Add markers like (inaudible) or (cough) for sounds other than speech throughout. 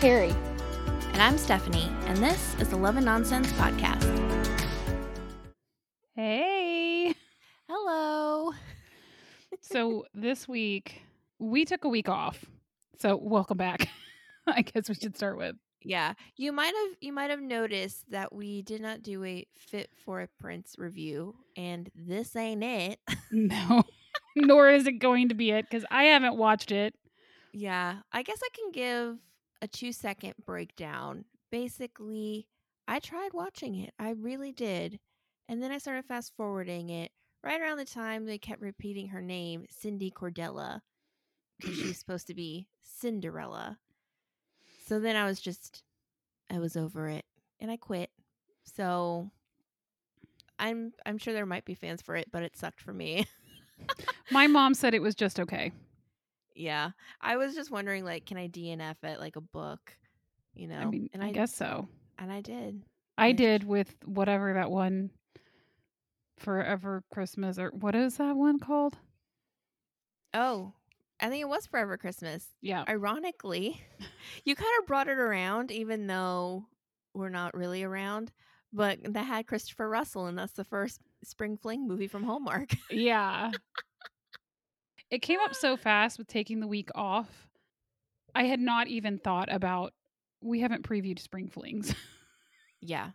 Carrie. And I'm Stephanie, and this is the Love and Nonsense Podcast. Hey. Hello. so this week we took a week off. So welcome back. (laughs) I guess we should start with. Yeah, you might have you might have noticed that we did not do a fit for a prince review, and this ain't it. (laughs) No, nor is it going to be it because I haven't watched it. Yeah, I guess I can give a two second breakdown. Basically, I tried watching it, I really did, and then I started fast forwarding it right around the time they kept repeating her name, Cindy Cordella, because she's (clears throat) supposed to be Cinderella. So then I was just, I was over it, and I quit. So I'm I'm sure there might be fans for it, but it sucked for me. My mom said it was just okay. Yeah, I was just wondering, like, can I DNF it like a book? You know, I mean, and I, guess so. and I did. I I- did with whatever that one Forever Christmas or what is that one called? Oh, I think it was Forever Christmas. Yeah. Ironically, (laughs) you kind of brought it around, even though we're not really around. But that had Christopher Russell, and that's the first spring fling movie from Hallmark. Yeah. It came up so (gasps) fast with taking the week off. I had not even thought about we haven't previewed spring flings. yeah.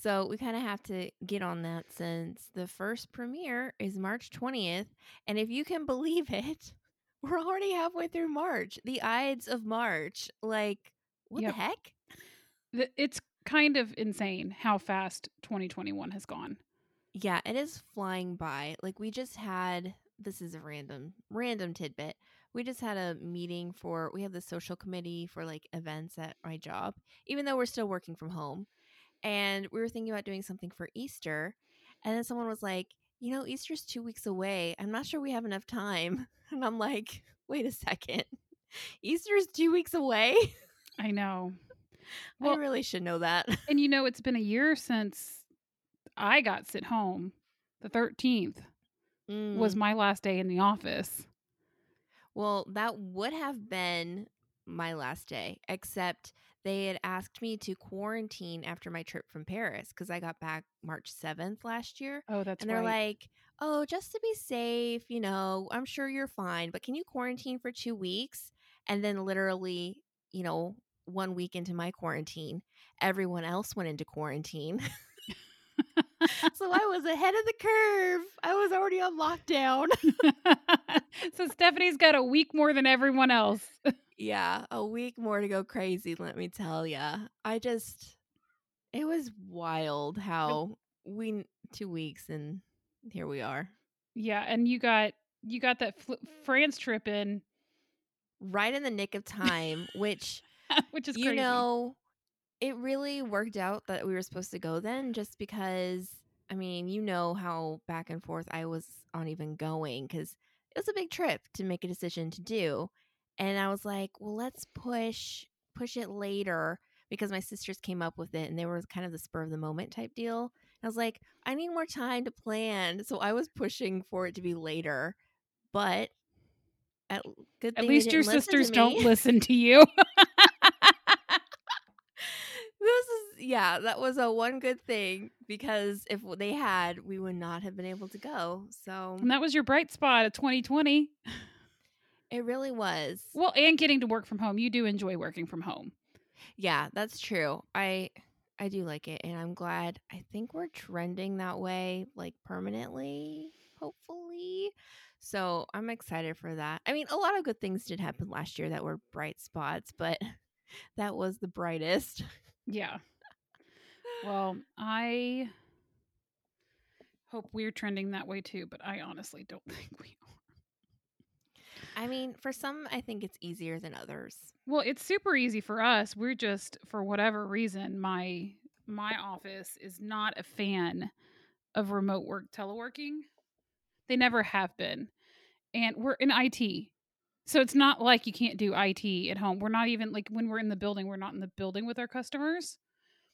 So we kind of have to get on that since the first premiere is March 20th. And if you can believe it, (laughs) we're already halfway through March, the Ides of March. Like, what Yep. the heck? It's kind of insane how fast 2021 has gone. Yeah, it is flying by. Like we just had this is a random random tidbit. We just had a meeting for we have the social committee for like events at my job, even though we're still working from home. And we were thinking about doing something for Easter. And then someone was like, you know, Easter's two weeks away. I'm not sure we have enough time. (laughs) And I'm like, wait a second. (laughs) Easter's two weeks away? I know. (laughs) I really should know that. And you know, it's been a year since I got sent home. The 13th was Mm. my last day in the office. Well, that would have been my last day, except they had asked me to quarantine after my trip from Paris because I got back March 7th last year. Oh, that's and they're right. like, oh, just to be safe, you know, I'm sure you're fine, but can you quarantine for two weeks? And then literally, you know, one week into my quarantine, everyone else went into quarantine. (laughs) so I was ahead of the curve. I was already on lockdown. (laughs) so Stephanie's got a week more than everyone else. Yeah, a week more to go crazy, let me tell ya. I just it was wild how we two weeks and here we are. yeah, and you got you got that fl- France trip in, Right in the nick of time, which (laughs) which is you crazy. know, it really worked out that we were supposed to go then just because I mean, you know how back and forth I was on even going cuz it was a big trip to make a decision to do. And I was like, well, let's push push it later because my sisters came up with it and they were kind of the spur of the moment type deal. And I was like, I need more time to plan. So I was pushing for it to be later. But at good At least your sisters don't listen to you. (laughs) this is yeah that was a one good thing because if they had we would not have been able to go so and that was your bright spot of 2020. it really was Well, and getting to work from home. You do enjoy working from home. yeah that's true i i do like it and i'm glad i think we're trending that way like permanently hopefully so i'm excited for that i mean a lot of good things did happen last year that were bright spots but (laughs) that was the brightest Yeah. Well, I hope we're trending that way too, but I honestly don't (laughs) think we are. i mean for some i think it's easier than others Well, it's super easy for us. We're just for whatever reason, my my office is not a fan of remote work teleworking. They never have been. And we're in IT. So it's not like you can't do IT at home. We're not even like when we're in the building, we're not in the building with our customers.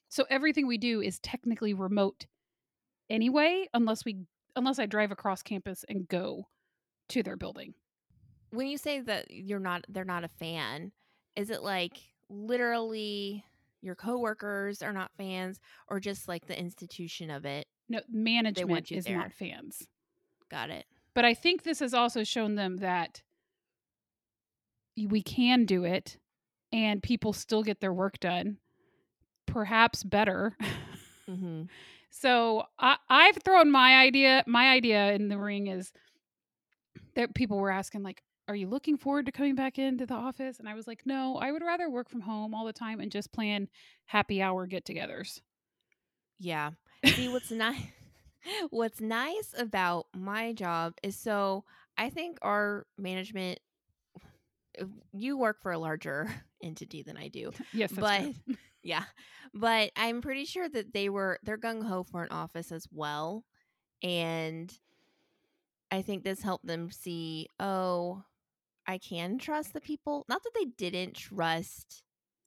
So everything we do is technically remote anyway, unless we unless I drive across campus and go to their building. when you say that you're not they're not a fan is it like literally your coworkers are not fans or just like the institution of it. No, management is there. not fans. Got it. But I think this has also shown them that we can do it and people still get their work done, perhaps better. (laughs) hmm So I, I've thrown my idea. My idea in the ring is that people were asking, like, "Are you looking forward to coming back into the office?" And I was like, "No, I would rather work from home all the time and just plan happy hour get-togethers." Yeah. See what's (laughs) nice (laughs) what's nice about my job is so I think our management uh, you work for a larger entity than I do. Yes, but. Yeah. But I'm pretty sure that they were they're gung ho for an office as well. And I think this helped them see, oh, I can trust the people. Not that they didn't trust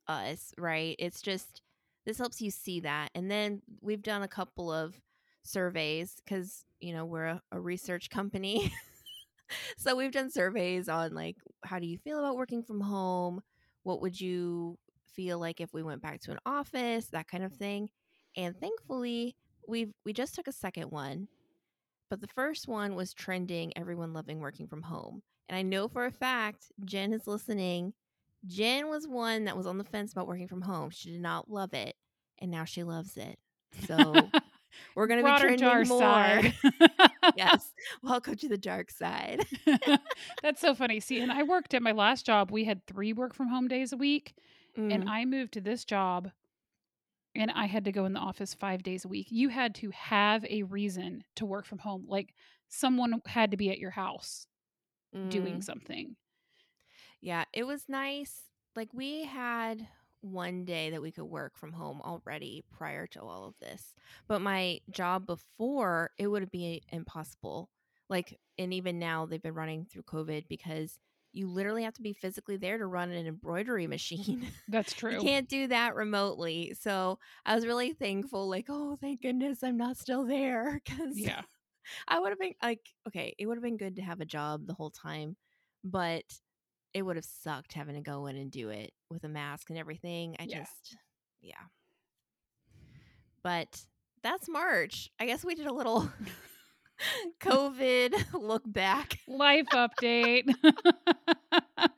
us, right? It's just this helps you see that. And then we've done a couple of surveys because, you know, we're a, a research company. (laughs) so we've done surveys on like, how do you feel about working from home? What would you feel like if we went back to an office? That kind of thing. And thankfully, we've we just took a second one but the first one was trending everyone loving working from home. And I know for a fact Jen is listening. Jen was one that was on the fence about working from home. She did not love it, and now she loves it. So (laughs) we're going to be trending to our more. side. (laughs) yes, (laughs) welcome to the dark side. That's so funny. See, and I worked at my last job. We had three work from home days a week, Mm, and I moved to this job, and I had to go in the office five days a week. You had to have a reason to work from home, like someone had to be at your house doing mm. something. Yeah, it was nice. Like we had one day that we could work from home already prior to all of this. But my job before, it would be impossible. Like and even now they've been running through COVID because you literally have to be physically there to run an embroidery (laughs) machine. That's true. you can't do that remotely. So I was really thankful, like, oh, thank goodness I'm not still there. Cause Yeah. (laughs) I would have been like, okay, it would have been good to have a job the whole time, but it would have sucked having to go in and do it with a mask and everything. I Yeah. just, yeah. But that's March. I guess we did a little (laughs) (laughs) COVID (laughs) look back. Life update. (laughs)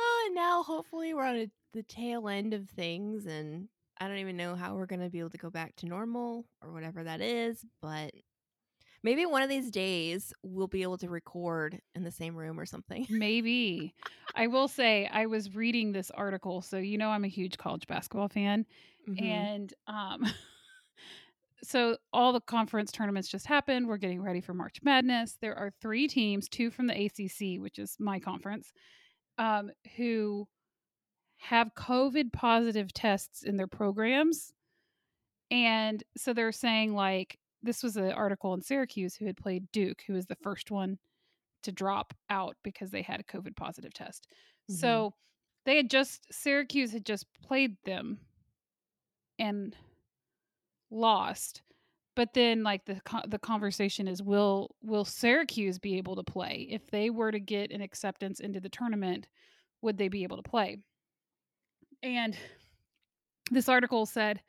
Oh, and now hopefully we're on a, the tail end of things, and I don't even know how we're going to be able to go back to normal or whatever that is, but maybe one of these days we'll be able to record in the same room or something. Maybe. I will say I was reading this article, so you know I'm a huge college basketball fan. Mhm. And um so all the conference tournaments just happened. We're getting ready for March Madness. There are three teams, two from the ACC, which is my conference, um, who have COVID positive tests in their programs. And so they're saying, like, this was an article in Syracuse who had played Duke, who was the first one to drop out because they had a COVID positive test. Mhm. So they had just, Syracuse had just played them and lost. But then, like the the conversation is, will will Syracuse be able to play if they were to get an acceptance into the tournament? Would they be able to play? And this article said,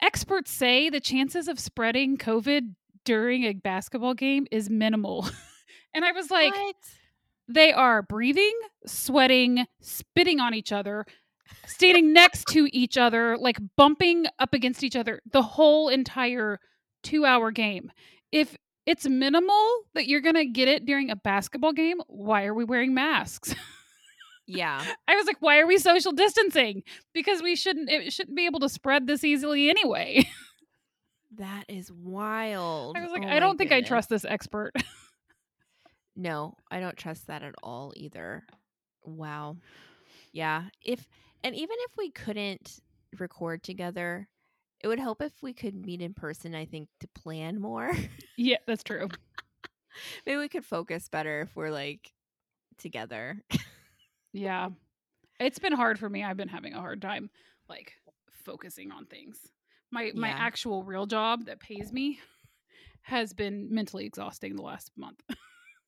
experts say the chances of spreading COVID during a basketball game is minimal. (laughs) and I was like, what? they are breathing, sweating, spitting on each other, standing next to each other, like bumping up against each other the whole entire two hour game. If it's minimal that you're going to get it during a basketball game, why are we wearing masks? Yeah. (laughs) I was like, why are we social distancing? Because we shouldn't, it shouldn't be able to spread this easily anyway. That is (laughs) wild. I was like, Oh I don't think I trust this expert. No, I don't trust that at all either. Wow. Yeah. If and even if we couldn't record together, it would help if we could meet in person, I think, to plan more. yeah, that's true. (laughs) Maybe we could focus better if we're like together. Yeah. It's been hard for me. I've been having a hard time like focusing on things. My my actual real job that pays me has been mentally exhausting the last month. (laughs)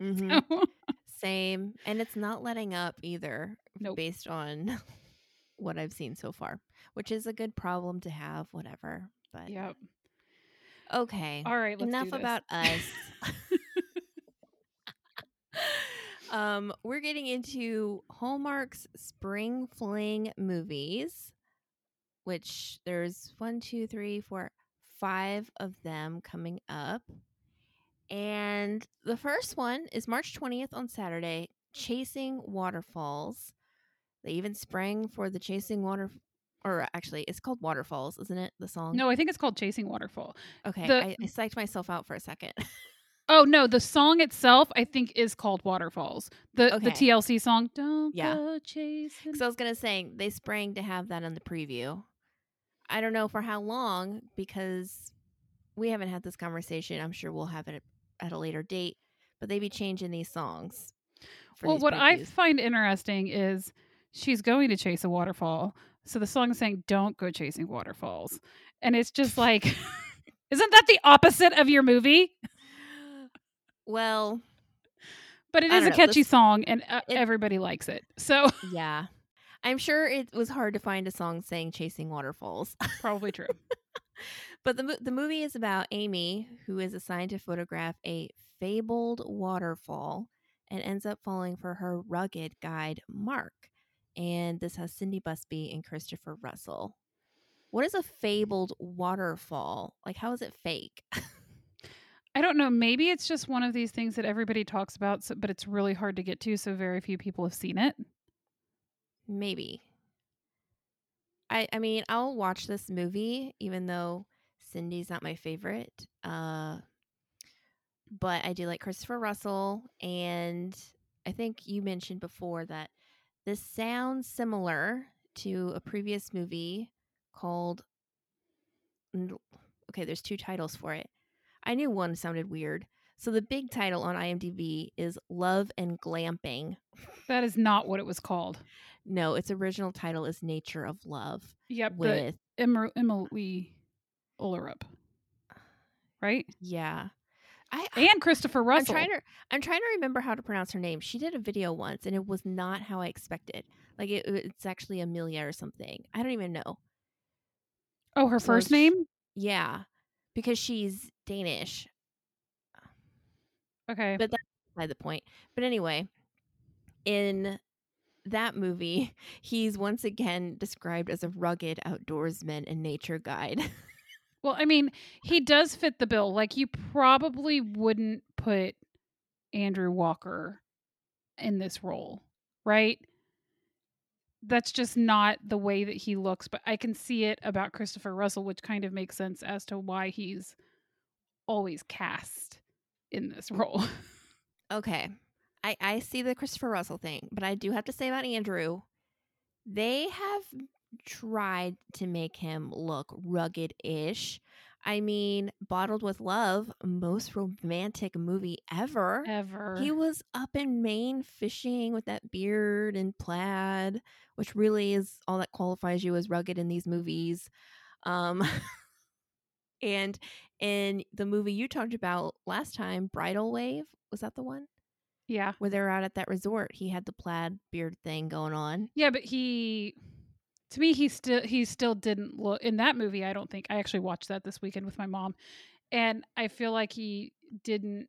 Mhm. Same. And it's not letting up either Nope. based on (laughs) what I've seen so far, which is a good problem to have, whatever. But Yep. okay. All right. Enough about us. (laughs) um, we're getting into Hallmark's Spring Fling movies, which there's one, two, three, four, five of them coming up. And the first one is March 20th on Saturday, Chasing Waterfalls. They even sprang for the Chasing Water, or actually, it's called Waterfalls, isn't it? The song. No, I think it's called Chasing Waterfall. Okay, the- I, I psyched myself out for a second. (laughs) Oh no, the song itself I think is called Waterfalls. The the TLC song. Don't Yeah. go chasing. Because I was gonna say they sprang to have that in the preview. I don't know for how long because we haven't had this conversation. I'm sure we'll have it at a later date. But they be changing these songs. Well, these what I find interesting is she's going to chase a waterfall. So the song is saying, "Don't go chasing waterfalls," and it's just like, (laughs) (laughs) isn't that the opposite of your movie? well, But it is a know, catchy this- song, and uh, it- everybody likes it. So (laughs) yeah. I'm sure it was hard to find a song saying "Chasing Waterfalls," probably true. but the the movie is about Amy, who is assigned to photograph a fabled waterfall, and ends up falling for her rugged guide Mark. And this has Cindy Busby and Christopher Russell. What is a fabled waterfall? Like, how is it fake? I don't know. Maybe it's just one of these things that everybody talks about, so, but it's really hard to get to, so very few people have seen it. Maybe. I I mean, I'll watch this movie even though Cindy's not my favorite. Uh but I do like Christopher Russell and I think you mentioned before that this sounds similar to a previous movie called Okay, there's two titles for it. I knew one sounded weird. So the big title on IMDb is Love and Glamping. That is not what it was called. No, its original title is Nature of Love Yep, with Emilie Ullerup, uh, right? yeah. I And Christopher I'm Russell. trying to I'm trying to remember how to pronounce her name. She did a video once and it was not how I expected. Like it, it's actually Amelia or something. I don't even know. oh, her So first sh- name. Yeah, because she's Danish. Okay. But that's beside the point. But anyway, in that movie, (laughs) he's once again described as a rugged outdoorsman and nature guide. (laughs) Well, I mean, he does fit the bill. Like you probably wouldn't put Andrew Walker in this role, right? That's just not the way that he looks, but I can see it about Christopher Russell, which kind of makes sense as to why he's always cast in this (laughs) role. Okay. I, I see the Christopher Russell thing, but I do have to say about Andrew, they have tried to make him look rugged ish. I mean, Bottled with Love, most romantic movie ever. Ever. He was up in Maine fishing with that beard and plaid, which really is all that qualifies you as rugged in these movies. Um, (laughs) and in the movie you talked about last time, Bridal Wave, was that the one? yeah. where they're out at that resort. He had the plaid beard thing going on. Yeah, but he to me he still he still didn't look in that movie, I don't think. I actually watched that this weekend with my mom and I feel like he didn't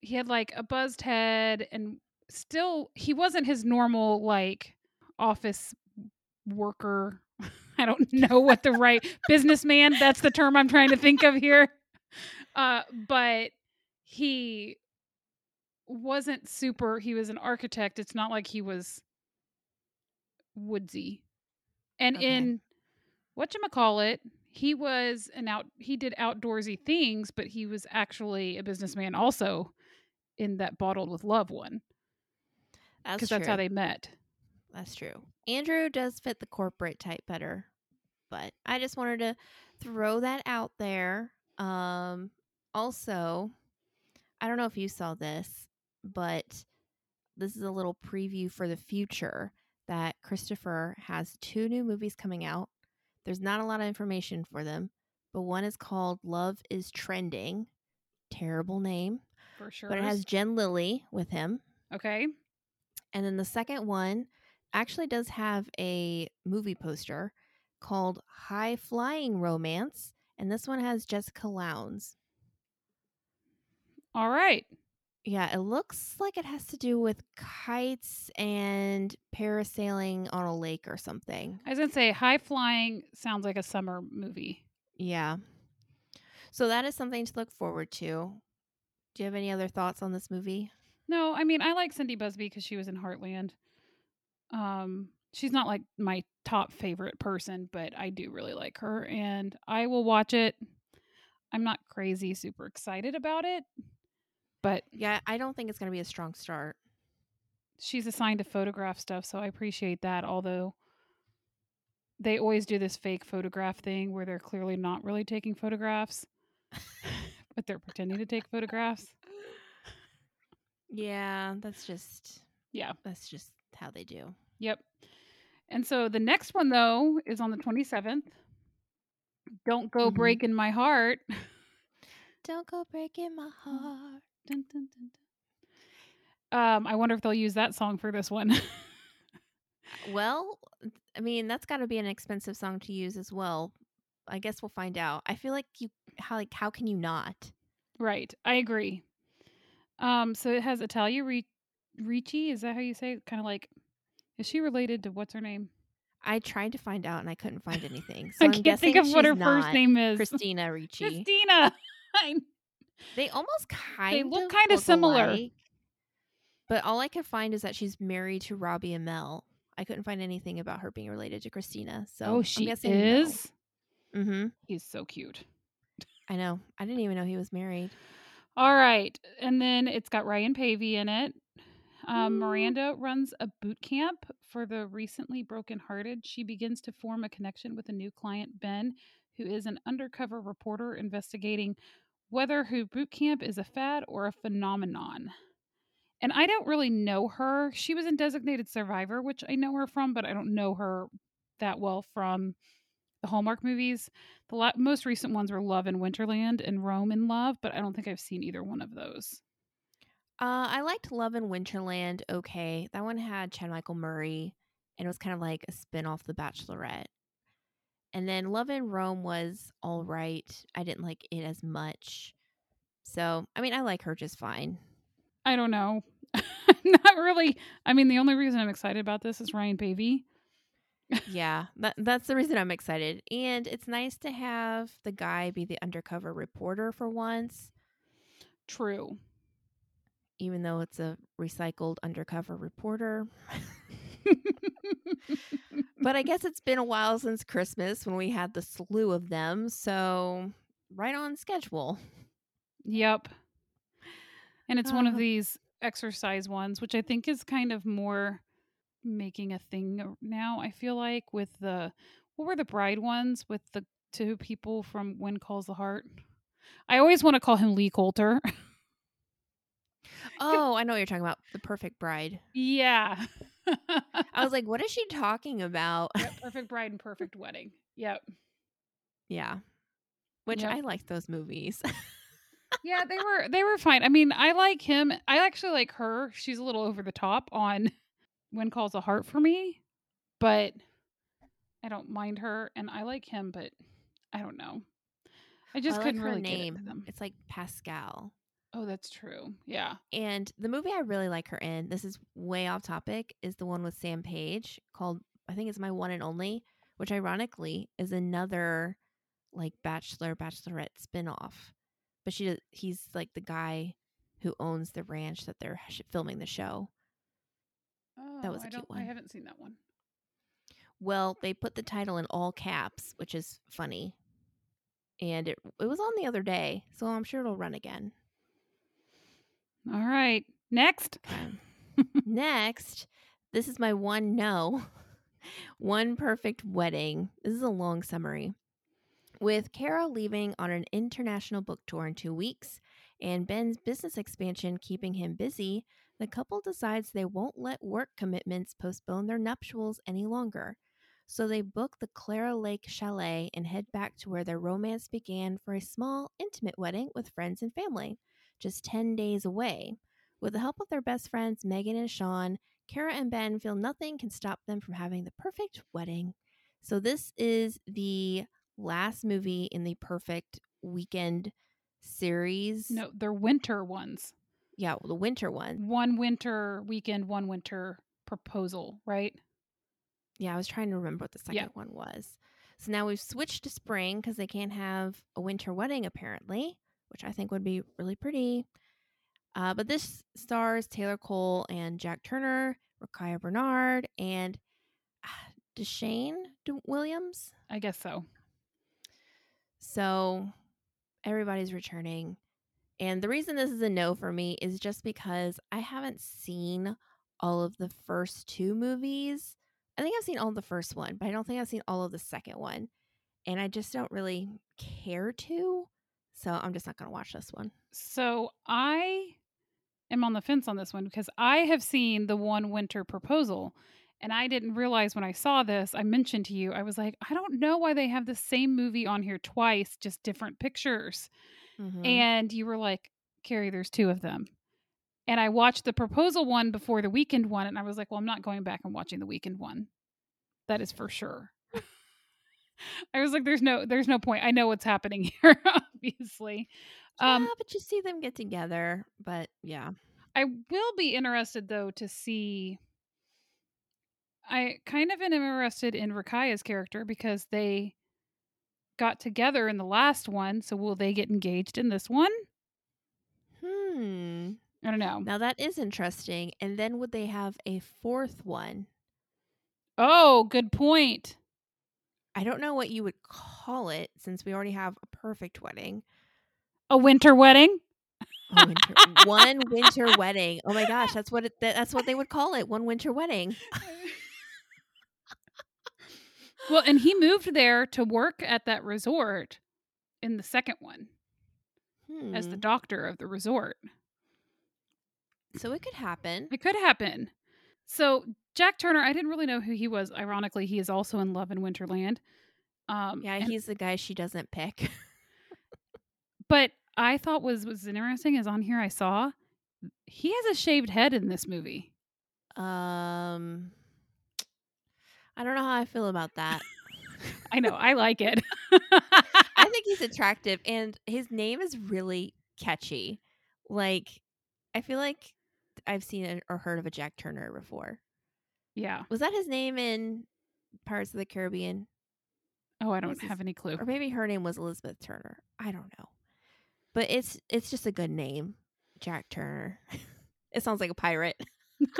he had like a buzzed head and still he wasn't his normal like office worker. (laughs) I don't know what the right (laughs) businessman, that's the term I'm trying to think of here. Uh but he wasn't super he was an architect. It's not like he was woodsy. And Okay. in it, he was an out he did outdoorsy things, but he was actually a businessman also in that bottled with love one. Because that's how they met. That's true. Andrew does fit the corporate type better, but I just wanted to throw that out there. Um, also, I don't know if you saw this, but this is a little preview for the future that Christopher has two new movies coming out. There's not a lot of information for them, but one is called Love is Trending. Terrible name, For sure. but it has Jen Lilley with him. okay. And then the second one, actually does have a movie poster called High Flying Romance, and this one has Jessica Lowndes. All right. Yeah, it looks like it has to do with kites and parasailing on a lake or something. I was gonna say high flying sounds like a summer movie. Yeah. So that is something to look forward to. Do you have any other thoughts on this movie? No, I mean I like Cindy Busby because she was in Heartland. Um, she's not like my top favorite person, but I do really like her, and I will watch it. I'm not crazy super excited about it, but Yeah, I don't think it's going to be a strong start. she's assigned to photograph stuff, so I appreciate that. Although they always do this fake photograph thing where they're clearly not really taking photographs, (laughs) but they're pretending to take photographs. Yeah, that's just Yeah. that's just how they do. Yep. And so the next one though is on the 27th. Don't go Mhm. breaking my heart. Don't go breaking my heart. Dun, dun, dun. Um, I wonder if they'll use that song for this one. Well, I mean, that's got to be an expensive song to use as well. I guess we'll find out. I feel like you how like how can you not? right. I agree. Um, so it has Italia Ri- Ricci. Is that how you say it? Kind of like, is she related to what's her name? I tried to find out and I couldn't find anything. (laughs) So I am can't think of what her first name is. Christina Ricci. Christina. (laughs) I- They almost kind they look of kinda similar. alike, but all I could find is that she's married to Robbie Amell. I couldn't find anything about her being related to Christina. So oh, I'm she is. No. Mm-hmm. He's so cute. I know. I didn't even know he was married. All right. And then it's got Ryan Paevey in it. Um, Miranda runs a boot camp for the recently brokenhearted. She begins to form a connection with a new client, Ben, who is an undercover reporter investigating whether her boot camp is a fad or a phenomenon. And I don't really know her. She was in Designated Survivor, which I know her from, but I don't know her that well from the Hallmark movies. The la- most recent ones were Love in Winterland and Rome in Love, but I don't think I've seen either one of those. Uh, I liked Love in Winterland. Okay, that one had Chad Michael Murray, and it was kind of like a spin off The Bachelorette. And then Love in Rome was all right. I didn't like it as much. So, I mean, I like her just fine. I don't know. (laughs) Not really. I mean, the only reason I'm excited about this is Ryan Paevey. yeah, that, that's the reason I'm excited. And it's nice to have the guy be the undercover reporter for once, True. even though it's a recycled undercover reporter. (laughs) But I guess it's been a while since Christmas when we had the slew of them. So, right on schedule. yep. And it's one of Uh. these exercise ones, which I think is kind of more making a thing now. I feel like with the what were the bride ones with the two people from When Calls the Heart? I always want to call him Lee Coulter. (laughs) Oh, I know what you're talking about. The Perfect Bride. yeah. I was (laughs) like, what is she talking about? Yep, (laughs) perfect bride and perfect wedding. Yep. yeah. Which Yep. I like those movies. Yeah, they (laughs) were they were fine. I mean, I like him. I actually like her. She's a little over the top on When Calls a Heart for me, but I don't mind her and I like him, but I don't know. I just I like couldn't her really name. It's like Pascale. Oh, that's true. Yeah. And the movie I really like her in, this is way off topic, is the one with Sam Page called, I think it's My One and Only, which ironically is another like Bachelor, Bachelorette spinoff. But she, he's like the guy who owns the ranch that they're sh- filming the show. Oh, That was a I cute don't I haven't seen that one. Well, they put the title in all caps, which is funny. And it it was on the other day, so I'm sure it'll run again. All right. Next. (laughs) Next, this is my one no. (laughs) one perfect wedding. This is a long summary. With Kara leaving on an international book tour in two weeks and Ben's business expansion keeping him busy, the couple decides they won't let work commitments postpone their nuptials any longer. So they book the Clara Lake Chalet and head back to where their romance began for a small, intimate wedding with friends and family, just 10 days away. With the help of their best friends, Megan and Sean, Kara and Ben feel nothing can stop them from having the perfect wedding. So, this is the last movie in the perfect weekend series. No, they're winter ones. Yeah, the winter one. One winter weekend, one winter proposal, right? Yeah, I was trying to remember what the second Yeah. one was. So now we've switched to spring because they can't have a winter wedding, apparently, which I think would be really pretty. Uh, but this stars Taylor Cole and Jack Turner, Rukiya Bernard, and uh, Dewshane Williams. I guess so. So everybody's returning. And the reason this is a no for me is just because I haven't seen all of the first two movies. I think I've seen all of the first one, but I don't think I've seen all of the second one. And I just don't really care to. So I'm just not going to watch this one. So I am on the fence on this one because I have seen the one winter proposal. And I didn't realize when I saw this, I mentioned to you, I was like, I don't know why they have the same movie on here twice, just different pictures. Mhm. And you were like, Carrie, there's two of them. And I watched the proposal one before the weekend one, and I was like, well, I'm not going back and watching the weekend one. That is for sure. I was like, there's no there's no point. I know what's happening (laughs) here, obviously. Um, yeah, but you see them get together. But yeah. I will be interested though to see. I kind of am interested in Rukiya's character because they got together in the last one. So will they get engaged in this one? Hmm. I don't know. Now that is interesting. And then would they have a fourth one? Oh, good point. I don't know what you would call it since we already have a perfect wedding. A winter wedding. A winter, one (laughs) winter wedding. Oh my gosh, that's what it, that's what they would call it. One winter wedding. well, and he moved there to work at that resort in the second one as the Hmm. doctor of the resort. So it could happen. It could happen. So Jack Turner, I didn't really know who he was. Ironically, he is also in Love in Winterland. Um, Yeah, and- he's the guy she doesn't pick. but I thought was was interesting is on here I saw he has a shaved head in this movie. Um, I don't know how I feel about that. (laughs) I know, I like it. (laughs) I think he's (laughs) attractive, and his name is really catchy. Like, I feel like I've seen or heard of a Jack Turner before. yeah. Was that his name in Pirates of the Caribbean? Oh, I don't What's his- have any clue. or maybe her name was Elizabeth Turner. I don't know, but it's it's just a good name, Jack Turner. (laughs) it sounds like a pirate. (laughs)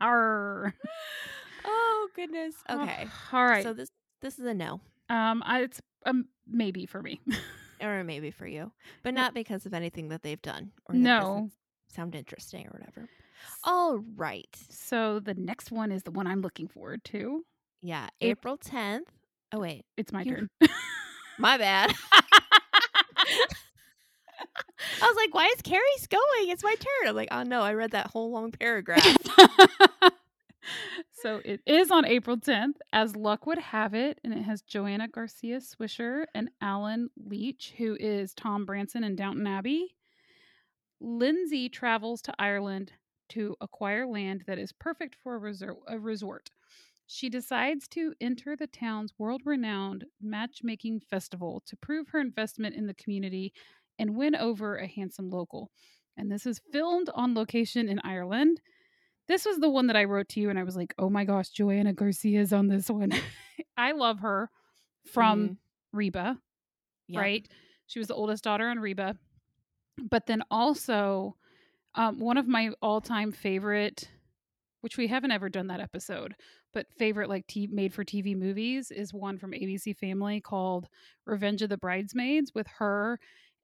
Arr. Oh goodness. (laughs) Okay, All right. so this this is a no, um, I, it's um maybe for me. or maybe for you, but not because of anything that they've done No. Sound interesting or whatever. All right, So the next one is the one I'm looking forward to. yeah, April tenth. Oh wait, It's my You- turn. (laughs) my bad. (laughs) I was like, why is Carrie's going? It's my turn. I'm like, oh no, I read that whole long paragraph. (laughs) so it is on April 10th, as luck would have it, and it has Joanna Garcia Swisher and Allen Leech, who is Tom Branson in Downton Abbey. Lindsay travels to Ireland to acquire land that is perfect for a, resor- a resort. She decides to enter the town's world renowned matchmaking festival to prove her investment in the community and win over a handsome local. And this is filmed on location in Ireland. This was the one that I wrote to you, and I was like, oh my gosh, Joanna Garcia is on this one. (laughs) I love her from Mhm. Reba, Yep. right? She was the oldest daughter on Reba. But then also, um, one of my all time favorite, which we haven't ever done that episode, but favorite like t- made for TV movies is one from ABC Family called Revenge of the Bridesmaids with her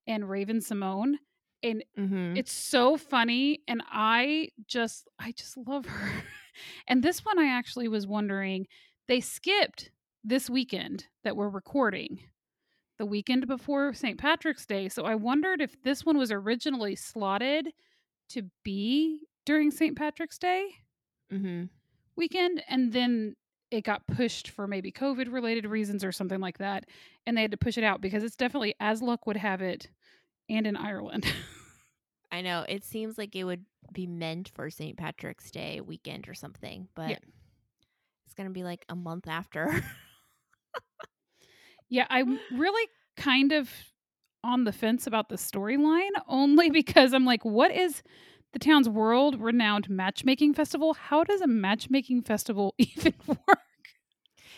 and Raven-Symoné. And Mhm. it's so funny and I just I just love her. (laughs) and this one I actually was wondering they skipped this weekend that we're recording. The weekend before St. Patrick's Day. So I wondered if this one was originally slotted to be during St. Patrick's Day Mhm. weekend and then it got pushed for maybe COVID related reasons or something like that. And they had to push it out because it's definitely, as luck would have it, and in Ireland. I know. It seems like it would be meant for St. Patrick's Day weekend or something, but it's going to be like a month after. (laughs) yeah, I'm (gasps) really kind of on the fence about the storyline (laughs) only because I'm like, what is the town's world renowned matchmaking festival? How does a matchmaking festival (laughs) even (laughs) work?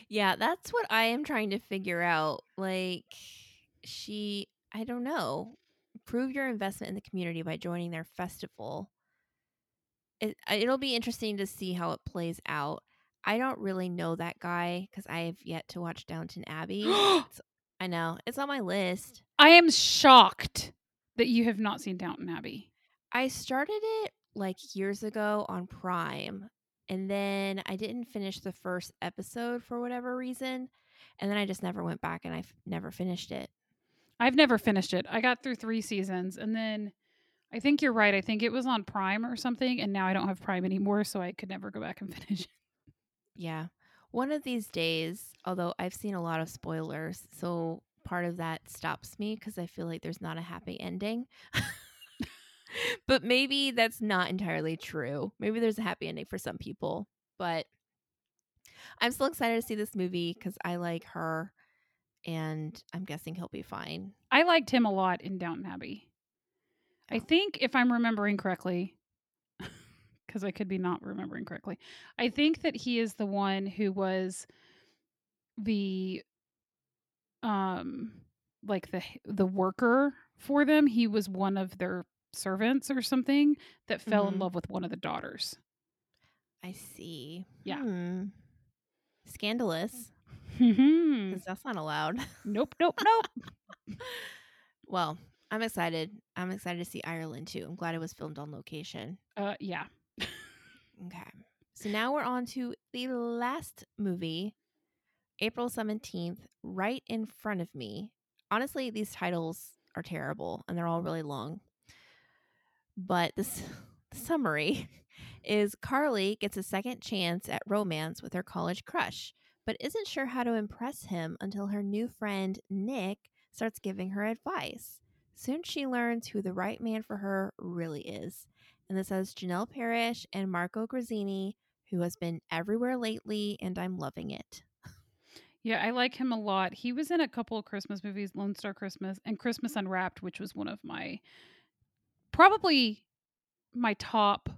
Yeah, that's what I am trying to figure out. Like, she, I don't know, prove your investment in the community by joining their festival. It, it'll be interesting to see how it plays out. I don't really know that guy because I have yet to watch Downton Abbey. (gasps) I know it's on my list. I am shocked that you have not seen Downton Abbey. I started it like years ago on Prime, and then I didn't finish the first episode for whatever reason, and then I just never went back and I f- never finished it. I've never finished it. I got through three seasons, and then I think you're right. I think it was on Prime or something, and now I don't have Prime anymore, so I could never go back and (laughs) finish it. Yeah. One of these days, although I've seen a lot of spoilers, so part of that stops me because I feel like there's not a happy ending. (laughs) but maybe that's not entirely true. Maybe there's a happy ending for some people, but I'm still excited to see this movie because I like her and I'm guessing he'll be fine. I liked him a lot in Downton Abbey. I oh. think, if I'm remembering correctly, because I could be not remembering correctly. I think that he is the one who was the um like the the worker for them. He was one of their servants or something that fell Mhm. in love with one of the daughters. I see. Yeah. Hmm. Scandalous. 'cause that's not allowed. Nope, (laughs) nope, nope. well, I'm excited. I'm excited to see Ireland too. I'm glad it was filmed on location. Uh, yeah. Okay. So now we're on to the last movie, April 17th, right in front of me. Honestly, these titles are terrible and they're all really long. But this (laughs) summary (laughs) is Carly gets a second chance at romance with her college crush, but isn't sure how to impress him until her new friend Nick starts giving her advice. Soon she learns who the right man for her really is. And this has Janel Parrish and Marco Grazzini, who has been everywhere lately, and I'm loving it. Yeah, I like him a lot. He was in a couple of Christmas movies, Lone Star Christmas and Christmas Unwrapped, which was one of my probably my top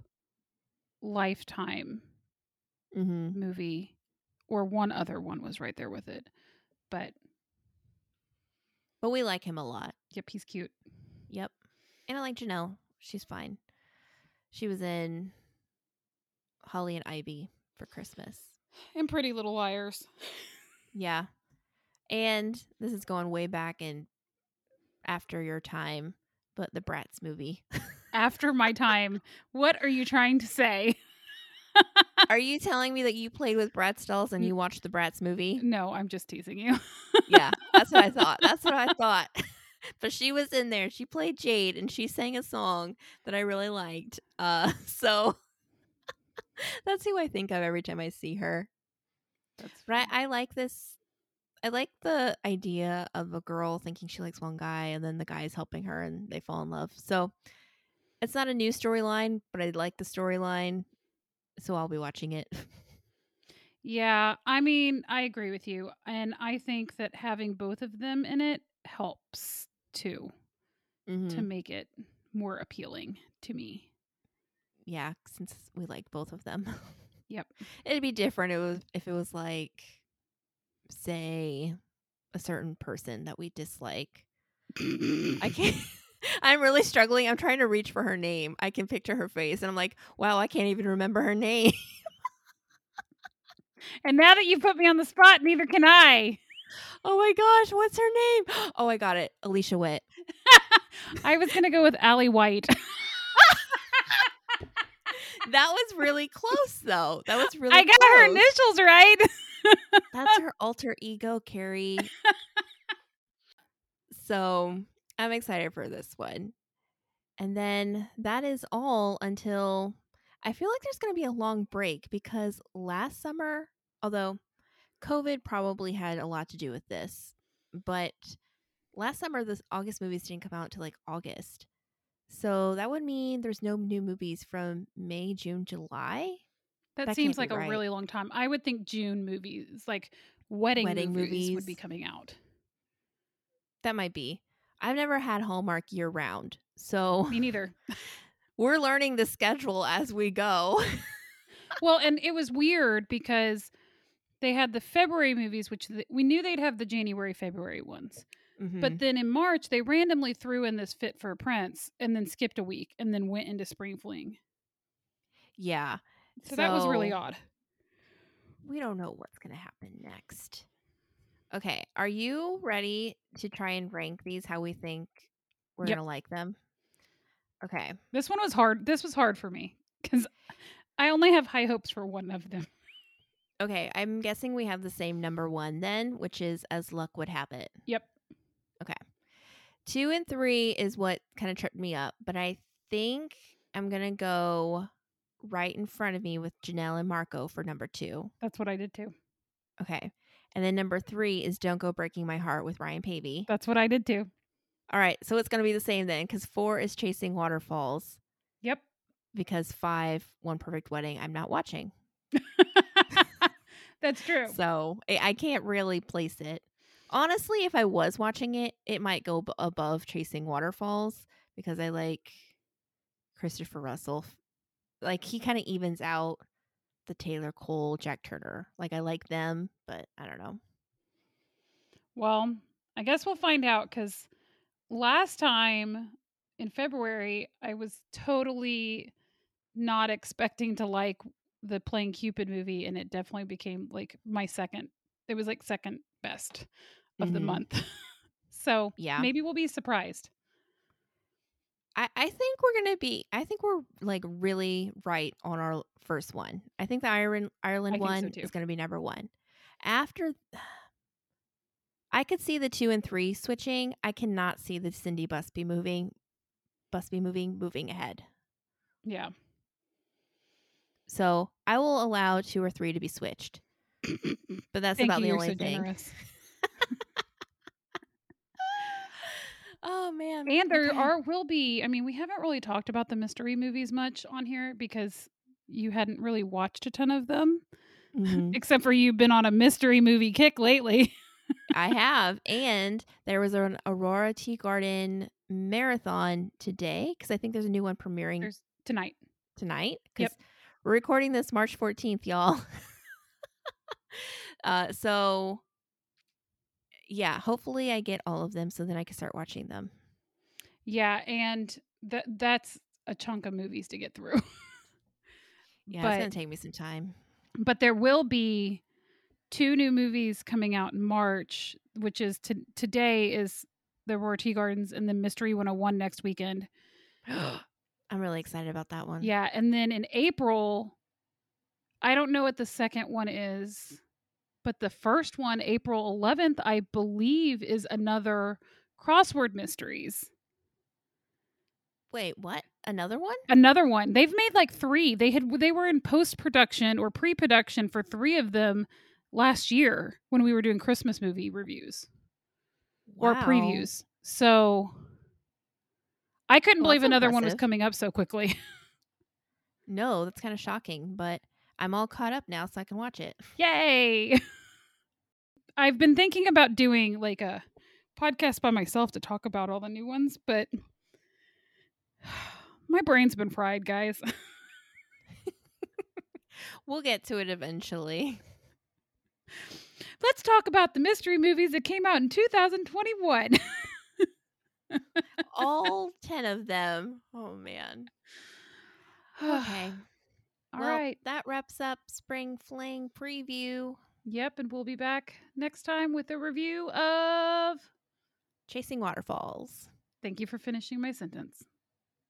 lifetime Mm-hmm. movie or one other one was right there with it. But But we like him a lot. Yep, he's cute. Yep. And I like Janel. She's fine. She was in Holly and Ivy for Christmas. And Pretty Little Liars. Yeah. And this is going way back in after your time, but the Bratz movie. (laughs) After my time, what are you trying to say? (laughs) Are you telling me that you played with Bratz dolls and you watched the Bratz movie? No, I'm just teasing you. yeah, that's what I thought. That's what I (laughs) thought. (laughs) but she was in there. She played Jade and she sang a song that I really liked. Uh (laughs) so (laughs) that's who I think of every time I see her. That's But fine. I, I like this I like the idea of a girl thinking she likes one guy and then the guy is helping her and they fall in love. So it's not a new storyline, but I like the storyline. So I'll be watching it. Yeah, I mean, I agree with you. And I think that having both of them in it helps too Mhm. to make it more appealing to me. yeah, since we like both of them. (laughs) Yep. It'd be different it was if it was like say a certain person that we dislike. I can't (coughs) (laughs) I'm really struggling. I'm trying to reach for her name. I can picture her face and I'm like, wow, I can't even remember her name. And now that you've put me on the spot, neither can I. oh my gosh, what's her name? (gasps) Oh, I got it. Alicia Witt. (laughs) I was going to go with Allie White. (laughs) (laughs) That was really close though. That was really I got her initials right. That's her alter ego, Carrie. so I'm excited for this one. And then that is all until I feel like there's going to be a long break because last summer, although COVID probably had a lot to do with this, but last summer, the August movies didn't come out until like August. So that would mean there's no new movies from May, June, July. That, That seems like a right. really long time. I would think June movies, like wedding, Wedding movies, would be coming out. That might be. I've never had Hallmark year round. So Me neither. (laughs) we're learning the schedule as we go. (laughs) well, and it was weird because they had the February movies, which th- we knew they'd have the January, February ones. Mhm. But then in March, they randomly threw in this Fit for a Prince and then skipped a week and then went into Spring Fling. yeah, So, that was really odd. we don't know what's going to happen next. Okay, are you ready to try and rank these how we think we're Yep. going to like them? Okay. This one was hard. This was hard for me because I only have high hopes for one of them. Okay, I'm guessing we have the same number 1 then, which is as luck would have it. Yep. Okay. Two and three is what kind of tripped me up, but I think I'm gonna go right in front of me with Janel and Marco for number two. That's what I did too. Okay. And then number three is Don't Go Breaking My Heart with Ryan Paevey. That's what I did too. All right. So it's gonna be the same then, because four is Chasing Waterfalls, Yep. because five, One Perfect Wedding, I'm not watching. (laughs) That's true. So I I can't really place it. Honestly, if I was watching it, it might go b- above Chasing Waterfalls because I like Christopher Russell. Like he kind of evens out the Taylor Cole, Jack Turner. Like I like them, but I don't know. Well, I guess we'll find out because last time in February, I was totally not expecting to like the Playing Cupid movie, and it definitely became like my second. It was like second best of the Mhm. month. (laughs) so Yeah. maybe we'll be surprised. I, I think we're gonna be. I think we're like really right on our first one. I think the Ireland Ireland think so, one is gonna be number one. After, (sighs) I could see the two and three switching. I cannot see the Cindy Busby moving, Busby moving moving ahead. Yeah. So I will allow two or three to be switched. (coughs) But that's Thank about you. the only so thing. (laughs) Oh man! And there Okay. are will be. I mean, we haven't really talked about the mystery movies much on here because you hadn't really watched a ton of them, (laughs) Mhm. except for you've been on a mystery movie kick lately. I (laughs) have, and there was an Aurora Tea Garden marathon today because I think there's a new one premiering There's tonight. tonight. Yep. We're recording this March 14th, y'all. (laughs) uh, so yeah, hopefully I get all of them so then I can start watching them. Yeah, and that that's a chunk of movies to get through. (laughs) Yeah, But- it's gonna take me some time. but there will be two new movies coming out in March, which is to, today is the Aurora Tea Gardens and then Mystery 101 next weekend. (gasps) (gasps) I'm really excited about that one. Yeah, and then in April, I don't know what the second one is, but the first one, April 11th, I believe, is another crossword mysteries. Wait, what? Another one? Another one. They've made like three. They had they were in post production or pre production for three of them last year when we were doing Christmas movie reviews or previews. So I couldn't Well, believe another one was coming up so quickly. (laughs) No, that's kind of shocking, but I'm all caught up now, so I can watch it. Yay! (laughs) I've been thinking about doing like a podcast by myself to talk about all the new ones, but (sighs) my brain's been fried, guys. (laughs) We'll get to it eventually. Let's talk about the mystery movies that came out in 2021. All 10 of them. Oh, man. Okay. (sighs) All well, right. That wraps up Spring Fling preview. Yep, and we'll be back next time with a review of. Chasing Waterfalls. Thank you for finishing my sentence.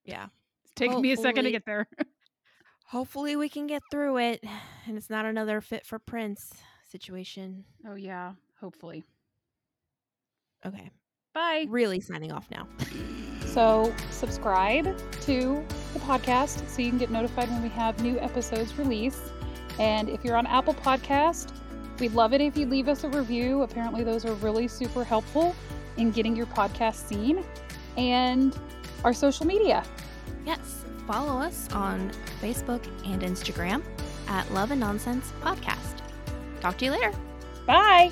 Yeah. It's taking me a second to get there. (laughs) Hopefully we can get through it and it's not another fit for Prince situation. oh, yeah. Hopefully. Okay. Bye. Really signing off now. So, subscribe to the podcast so you can get notified when we have new episodes released. And if you're on Apple Podcast, we'd love it if you leave us a review. Apparently, those are really super helpful in getting your podcast seen. And our social media. Yes, follow us on Facebook and Instagram at Love and Nonsense Podcast. Talk to you later. Bye.